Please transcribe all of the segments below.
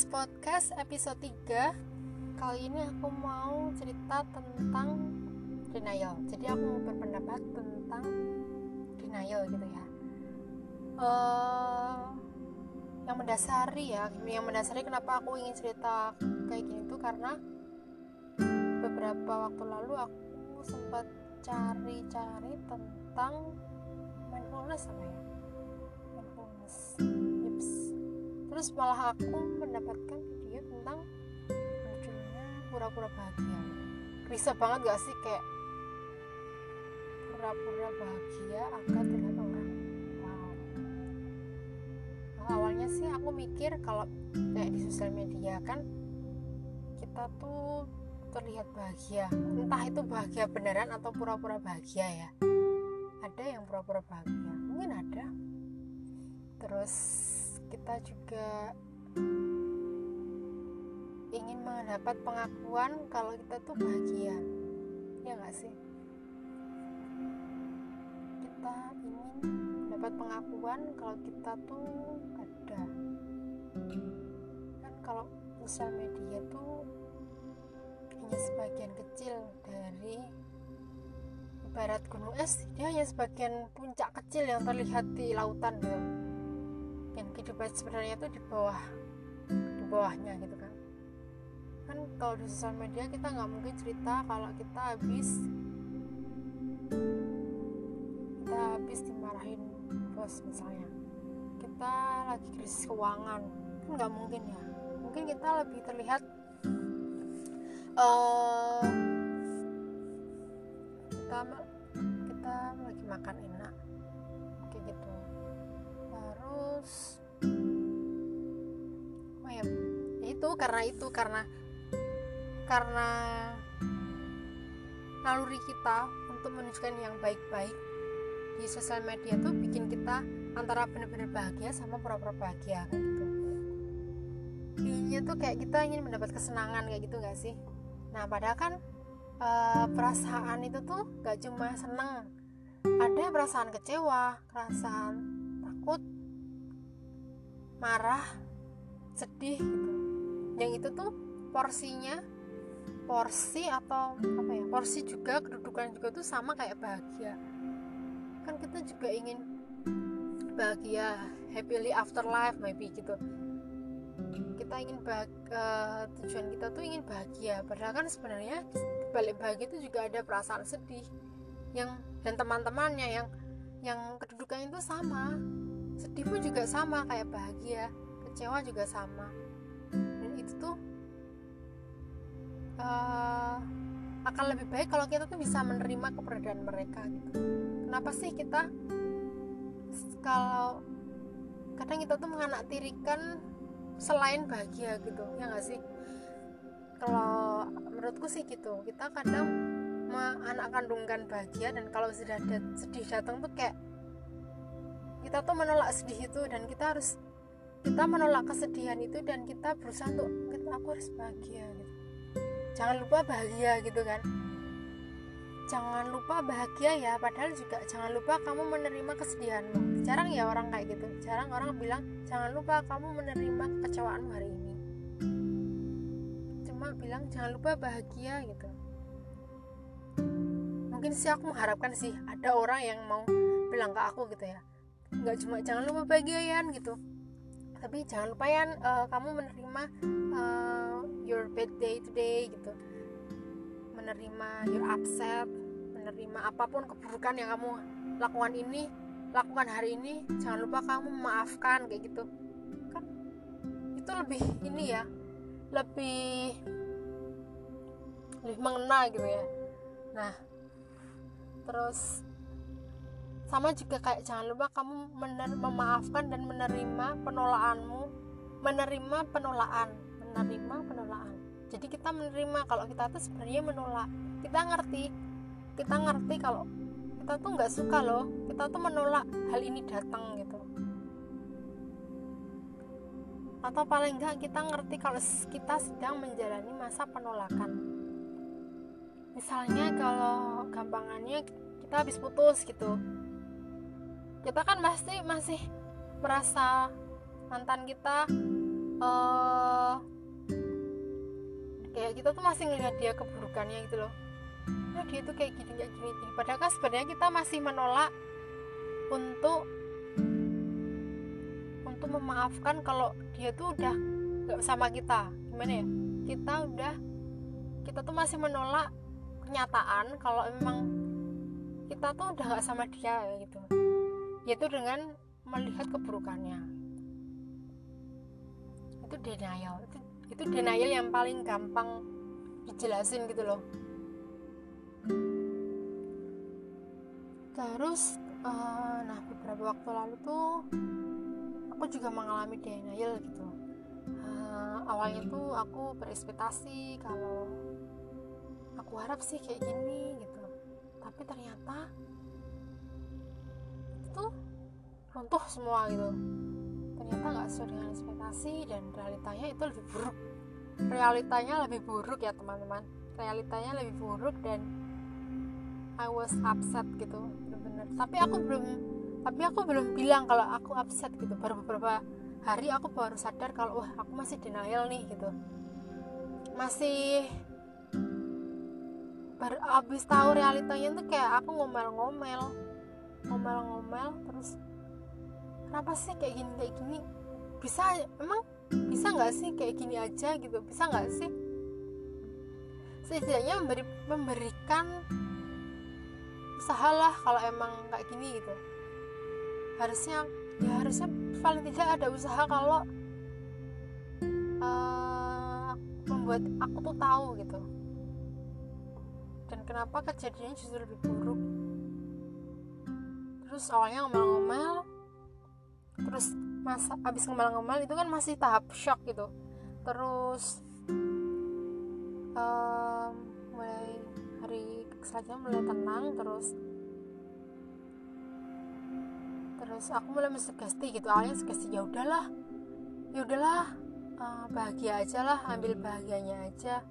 This Podcast episode 3 Kali ini aku mau cerita tentang denial. Jadi aku mau berpendapat tentang denial gitu ya. Uh, Yang mendasari ya Yang mendasari kenapa aku ingin cerita kayak gini tuh karena Beberapa waktu lalu aku sempat cari-cari tentang mindfulness apa ya? Mindfulness terus malah aku mendapatkan video tentang judulnya pura-pura bahagia. Bisa banget gak sih kayak pura-pura bahagia agar terlihat orang? Wow. Nah, awalnya sih aku mikir kalau kayak di sosial media kan kita tuh terlihat bahagia. Entah itu bahagia beneran atau pura-pura bahagia ya. Ada yang pura-pura bahagia. Mungkin ada. Terus kita juga ingin mendapat pengakuan kalau kita tuh bahagia. Ya nggak sih? Kita ingin dapat pengakuan kalau kita tuh ada. Kan kalau sosial media tuh hanya sebagian kecil dari ibarat gunung es dia hanya sebagian puncak kecil yang terlihat di lautan gitu yang kehidupan sebenarnya itu di bawah di bawahnya gitu kan. Kan kalau di sosial media kita nggak mungkin cerita kalau kita habis kita habis dimarahin bos misalnya. Kita lagi krisis keuangan kan nggak mungkin ya. Mungkin kita lebih terlihat uh, kita kita lagi makan enak karena itu karena karena naluri kita untuk menunjukkan yang baik-baik di sosial media tuh bikin kita antara benar-benar bahagia sama pura-pura bahagia kayak gitu. Intinya tuh kayak kita ingin mendapat kesenangan kayak gitu gak sih? Nah padahal kan e, perasaan itu tuh gak cuma seneng. Ada perasaan kecewa perasaan takut marah sedih gitu yang itu tuh porsinya porsi atau apa ya porsi juga kedudukan juga tuh sama kayak bahagia. Kan kita juga ingin bahagia happily afterlife maybe gitu. Kita ingin bahagia, uh, tujuan kita tuh ingin bahagia. Padahal kan sebenarnya balik bahagia itu juga ada perasaan sedih yang dan teman-temannya yang yang kedudukannya itu sama. Sedih pun juga sama kayak bahagia kecewa juga sama itu tuh uh, akan lebih baik kalau kita tuh bisa menerima keberadaan mereka gitu. Kenapa sih kita kalau kadang kita tuh menganaktirikan selain bahagia gitu ya nggak sih? Kalau menurutku sih gitu kita kadang anak kandungkan bahagia dan kalau sudah sedih datang tuh kayak kita tuh menolak sedih itu dan kita harus kita menolak kesedihan itu dan kita berusaha untuk aku harus bahagia gitu. Jangan lupa bahagia gitu kan. Jangan lupa bahagia ya padahal juga jangan lupa kamu menerima kesedihanmu. Jarang ya orang kayak gitu. Jarang orang bilang jangan lupa kamu menerima kekecewaanmu hari ini. Cuma bilang jangan lupa bahagia gitu. Mungkin sih aku mengharapkan sih ada orang yang mau bilang ke aku gitu ya. Nggak cuma jangan lupa bahagian gitu tapi jangan lupa ya uh, kamu menerima uh, your bad day today gitu. Menerima your upset menerima apa pun keburukan yang kamu lakukan ini lakukan hari ini jangan lupa kamu memaafkan kayak gitu. Kan itu lebih ini ya lebih lebih mengena gitu ya. Nah terus sama juga kayak jangan lupa kamu mener, memaafkan dan menerima penolakanmu menerima penolakan. Menerima penolakan. Jadi kita menerima kalau kita tuh sebenarnya menolak. Kita ngerti. Kita ngerti kalau kita tuh nggak suka loh. Kita tuh menolak hal ini datang gitu. Atau paling enggak kita ngerti kalau kita sedang menjalani masa penolakan. Misalnya kalau gampangannya kita habis putus gitu kita kan pasti masih merasa mantan kita uh, kayak kita tuh masih ngelihat dia keburukannya gitu loh. Nah dia tuh kayak gini kayak gini, gini. padahal kan sebenarnya kita masih menolak untuk untuk memaafkan kalau dia tuh udah gak sama kita. Gimana ya? Kita udah kita tuh masih menolak kenyataan kalau memang kita tuh udah gak sama dia gitu yaitu dengan melihat keburukannya. Itu denial. Itu, itu denial yang paling gampang dijelasin gitu loh. Terus uh, nah beberapa waktu lalu tuh aku juga mengalami denial gitu. Uh, awalnya tuh aku berekspektasi kalau aku harap sih kayak gini gitu. Tapi ternyata itu runtuh semua gitu. Ternyata nggak sesuai dengan ekspektasi dan realitanya itu lebih buruk. Realitanya lebih buruk ya teman-teman. Realitanya lebih buruk dan I was upset gitu bener-bener. Tapi aku belum tapi aku belum bilang kalau aku upset gitu. Baru beberapa hari aku baru sadar kalau wah aku masih denial nih gitu. Masih baru abis tahu realitanya tuh kayak aku ngomel-ngomel ngomel-ngomel terus kenapa sih kayak gini kayak gini? Bisa emang bisa nggak sih kayak gini aja gitu? Bisa nggak sih? Setidaknya memberi, memberikan usaha lah kalau emang kayak gini gitu. Harusnya ya harusnya paling tidak ada usaha kalau uh, membuat aku tuh tahu gitu. Dan kenapa kejadiannya justru lebih buruk? Terus awalnya ngomel-ngomel terus masa abis ngomel-ngomel itu kan masih tahap shock gitu. Terus um, mulai hari selanjutnya mulai tenang terus terus aku mulai mensugesti gitu awalnya sugesti ya udahlah ya udahlah uh, bahagia aja lah ambil bahagianya aja.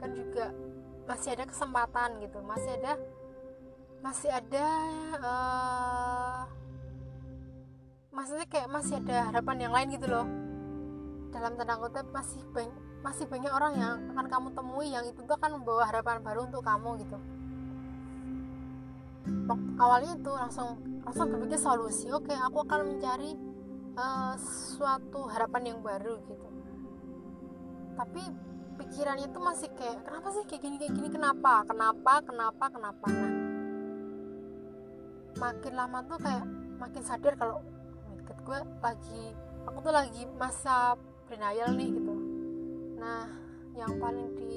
Kan juga masih ada kesempatan gitu masih ada masih ada uh, maksudnya kayak masih ada harapan yang lain gitu loh. Dalam tanda kutip masih banyak masih banyak orang yang akan kamu temui yang itu tuh akan membawa harapan baru untuk kamu gitu. Awalnya itu langsung langsung berpikir solusi oke aku akan mencari uh, suatu harapan yang baru gitu. Tapi pikirannya tuh masih kayak kenapa sih kayak gini kayak gini kenapa kenapa kenapa kenapa? Nah makin lama tuh kayak makin sadar kalau deket gue lagi aku tuh lagi masa denial nih gitu. Nah yang paling di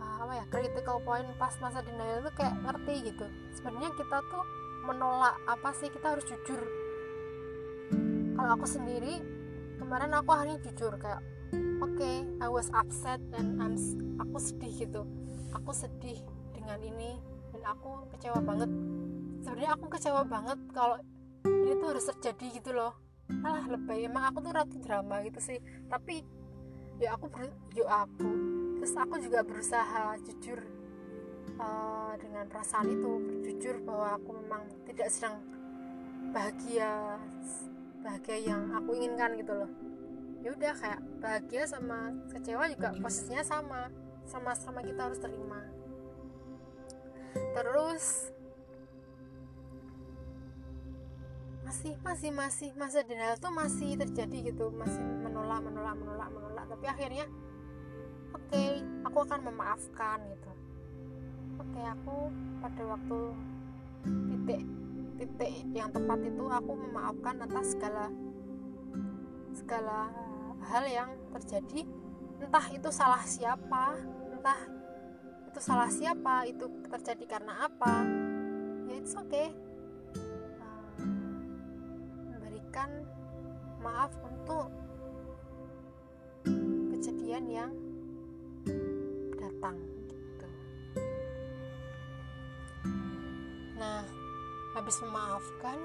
uh, apa ya critical point pas masa denial tuh kayak ngerti gitu. Sebenarnya kita tuh menolak apa sih kita harus jujur. Kalau aku sendiri kemarin aku akhirnya jujur kayak oke okay, I was upset dan I'm, aku sedih gitu. Aku sedih dengan ini dan aku kecewa banget. Sebenarnya aku kecewa banget kalau ini tuh harus terjadi gitu loh. Alah lebay. Emang aku tuh ratu drama gitu sih. Tapi ya aku yuk aku. Terus aku juga berusaha jujur uh, dengan perasaan itu berjujur bahwa aku memang tidak sedang bahagia bahagia yang aku inginkan gitu loh. Ya udah kayak bahagia sama kecewa juga posisinya sama. Sama-sama kita harus terima. Terus masih masih masih masa denial tuh masih terjadi gitu. Masih menolak menolak menolak menolak. Tapi akhirnya oke okay, aku akan memaafkan gitu. Oke okay, aku pada waktu titik titik yang tepat itu aku memaafkan atas segala segala hal yang terjadi. Entah itu salah siapa entah itu salah siapa itu terjadi karena apa ya oke okay. Memberikan maaf untuk kejadian yang datang gitu. Nah habis memaafkan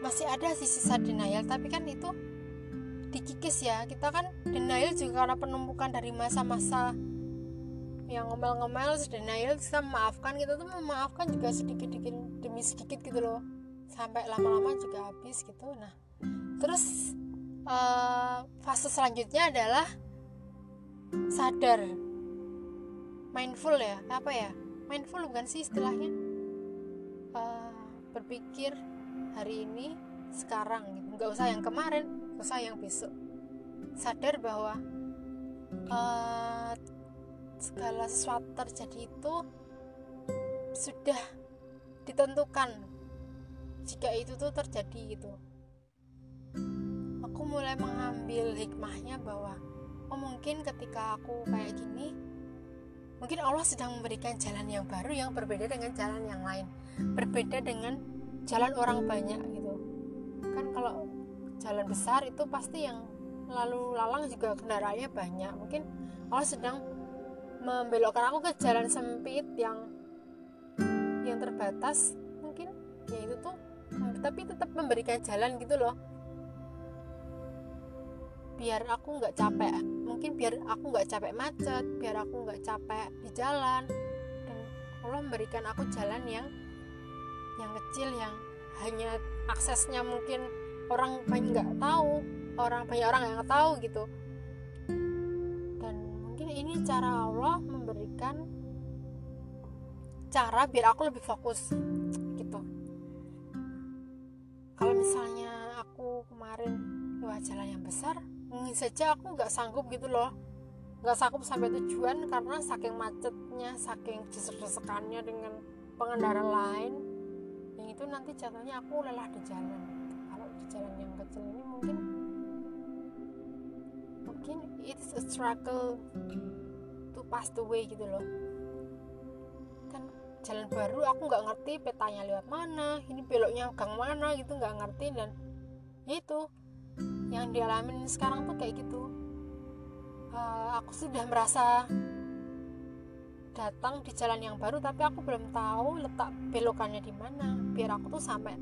masih ada sih sisa denial tapi kan itu dikikis ya. Kita kan denial juga karena penumpukan dari masa-masa yang ngomel-ngomel denial kita memaafkan. Kita tuh memaafkan juga sedikit demi sedikit gitu loh sampai lama-lama juga habis gitu. Nah terus uh, fase selanjutnya adalah sadar. Mindful ya apa ya? Mindful bukan sih istilahnya? Uh, berpikir hari ini sekarang gitu. Nggak usah yang kemarin nggak usah yang besok. Sadar bahwa uh, segala sesuatu terjadi itu sudah ditentukan jika itu tuh terjadi gitu. Aku mulai mengambil hikmahnya bahwa oh mungkin ketika aku kayak gini mungkin Allah sedang memberikan jalan yang baru yang berbeda dengan jalan yang lain. Berbeda dengan jalan orang banyak gitu. Kan kalau jalan besar itu pasti yang lalu lalang juga kendaraannya banyak. Mungkin Allah sedang membelokkan aku ke jalan sempit yang yang terbatas. Mungkin ya itu tuh tapi tetap memberikan jalan gitu loh. Biar aku nggak capek. Mungkin biar aku nggak capek macet biar aku nggak capek di jalan. Dan Allah memberikan aku jalan yang yang kecil yang hanya aksesnya mungkin orang banyak nggak tahu orang banyak orang yang tahu gitu. Dan mungkin ini cara Allah memberikan cara biar aku lebih fokus gitu jalan yang besar mungkin saja aku nggak sanggup gitu loh. Nggak sanggup sampai tujuan karena saking macetnya saking desek-desekannya dengan pengendara lain. Yang itu nanti jatuhnya aku lelah di jalan. Kalau di jalan yang kecil ini mungkin mungkin it's a struggle to pass the way gitu loh. Kan jalan baru aku nggak ngerti petanya lewat mana ini beloknya gang mana gitu nggak ngerti dan itu yang dialamin sekarang tuh kayak gitu. Uh, aku sudah merasa datang di jalan yang baru tapi aku belum tahu letak belokannya di mana. Biar aku tuh sampai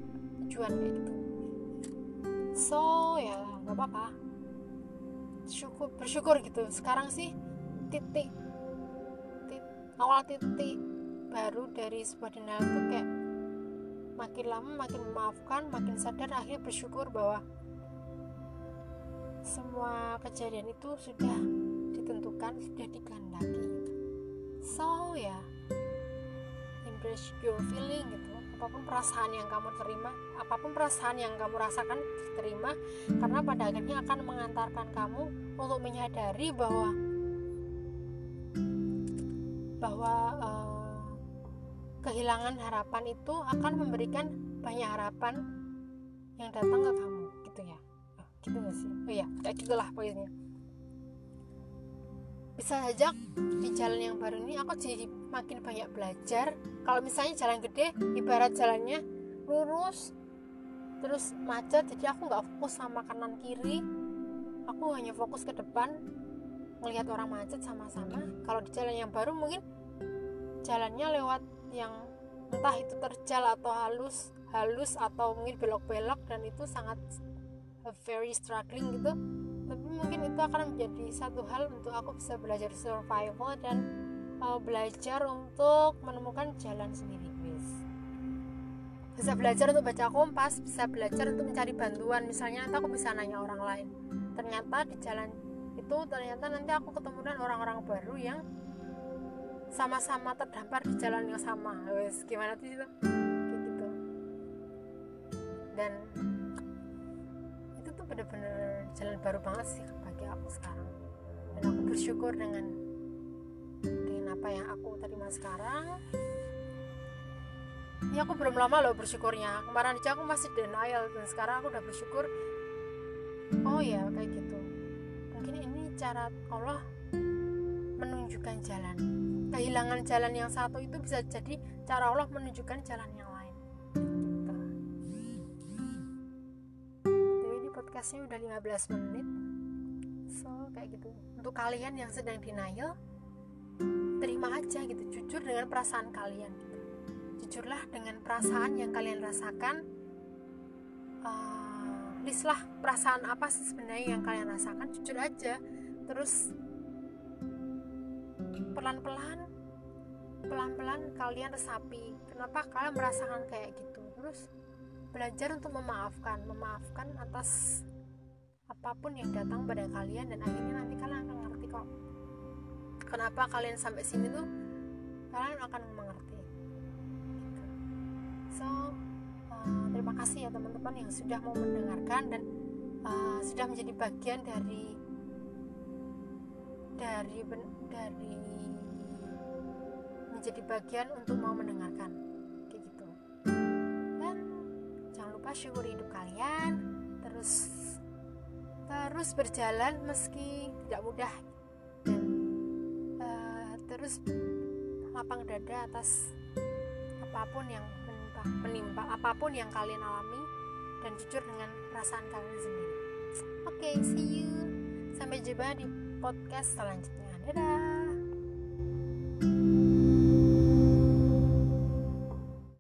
tujuan kayak gitu. So ya nggak apa-apa. Syukur bersyukur gitu. Sekarang sih titik, titik awal titik baru dari sebuah denial tuh kayak makin lama makin memaafkan makin sadar akhirnya bersyukur bahwa semua kejadian itu sudah ditentukan sudah dikehendaki so ya yeah, embrace your feeling gitu. Apa pun perasaan yang kamu terima apa pun perasaan yang kamu rasakan terima. Karena pada akhirnya akan mengantarkan kamu untuk menyadari bahwa bahwa uh, kehilangan harapan itu akan memberikan banyak harapan yang datang ke kamu gitu gak sih? Oh iya kayak gitulah pokoknya bisa saja di jalan yang baru ini aku jadi makin banyak belajar. Kalau misalnya jalan gede ibarat jalannya lurus terus macet jadi aku nggak fokus sama kanan kiri. Aku hanya fokus ke depan melihat orang macet sama-sama. Kalau di jalan yang baru mungkin jalannya lewat yang entah itu terjal atau halus halus atau mungkin belok-belok dan itu sangat very struggling gitu. Tapi mungkin itu akan menjadi satu hal untuk aku bisa belajar survival dan uh, belajar untuk menemukan jalan sendiri guys. Bisa belajar untuk baca kompas bisa belajar untuk mencari bantuan. Misalnya nanti aku bisa nanya orang lain. Ternyata di jalan itu ternyata nanti aku ketemu dengan orang-orang baru yang sama-sama terdampar di jalan yang sama. Guys gimana tuh itu jalan baru banget sih bagi aku sekarang. Dan aku bersyukur dengan dengan apa yang aku terima sekarang. Ya aku belum lama loh bersyukurnya. Kemarin aja aku masih denial dan sekarang aku udah bersyukur. Oh ya kayak gitu. Mungkin ini cara Allah menunjukkan jalan. Kehilangan jalan yang satu itu bisa jadi cara Allah menunjukkan jalan yang podcastnya udah 15 menit. So kayak gitu. Untuk kalian yang sedang denial terima aja gitu. Jujur dengan perasaan kalian. Jujurlah dengan perasaan yang kalian rasakan uh, listlah perasaan apa sih sebenarnya yang kalian rasakan. Jujur aja. Terus pelan-pelan pelan-pelan kalian resapi kenapa kalian merasakan kayak gitu. Terus belajar untuk memaafkan memaafkan atas apa pun yang datang pada kalian dan akhirnya nanti kalian akan ngerti kok. Kenapa kalian sampai sini tuh? Kalian akan mengerti. Gitu. so uh, terima kasih ya teman-teman yang sudah mau mendengarkan dan uh, sudah menjadi bagian dari dari dari menjadi bagian untuk mau mendengarkan jangan lupa syukuri hidup kalian terus terus berjalan meski tidak mudah dan uh, terus lapang dada atas apa pun yang menimpa, menimpa apa pun yang kalian alami dan jujur dengan perasaan kalian sendiri. Oke, okay, see you. Sampai jumpa di podcast selanjutnya. Dadah.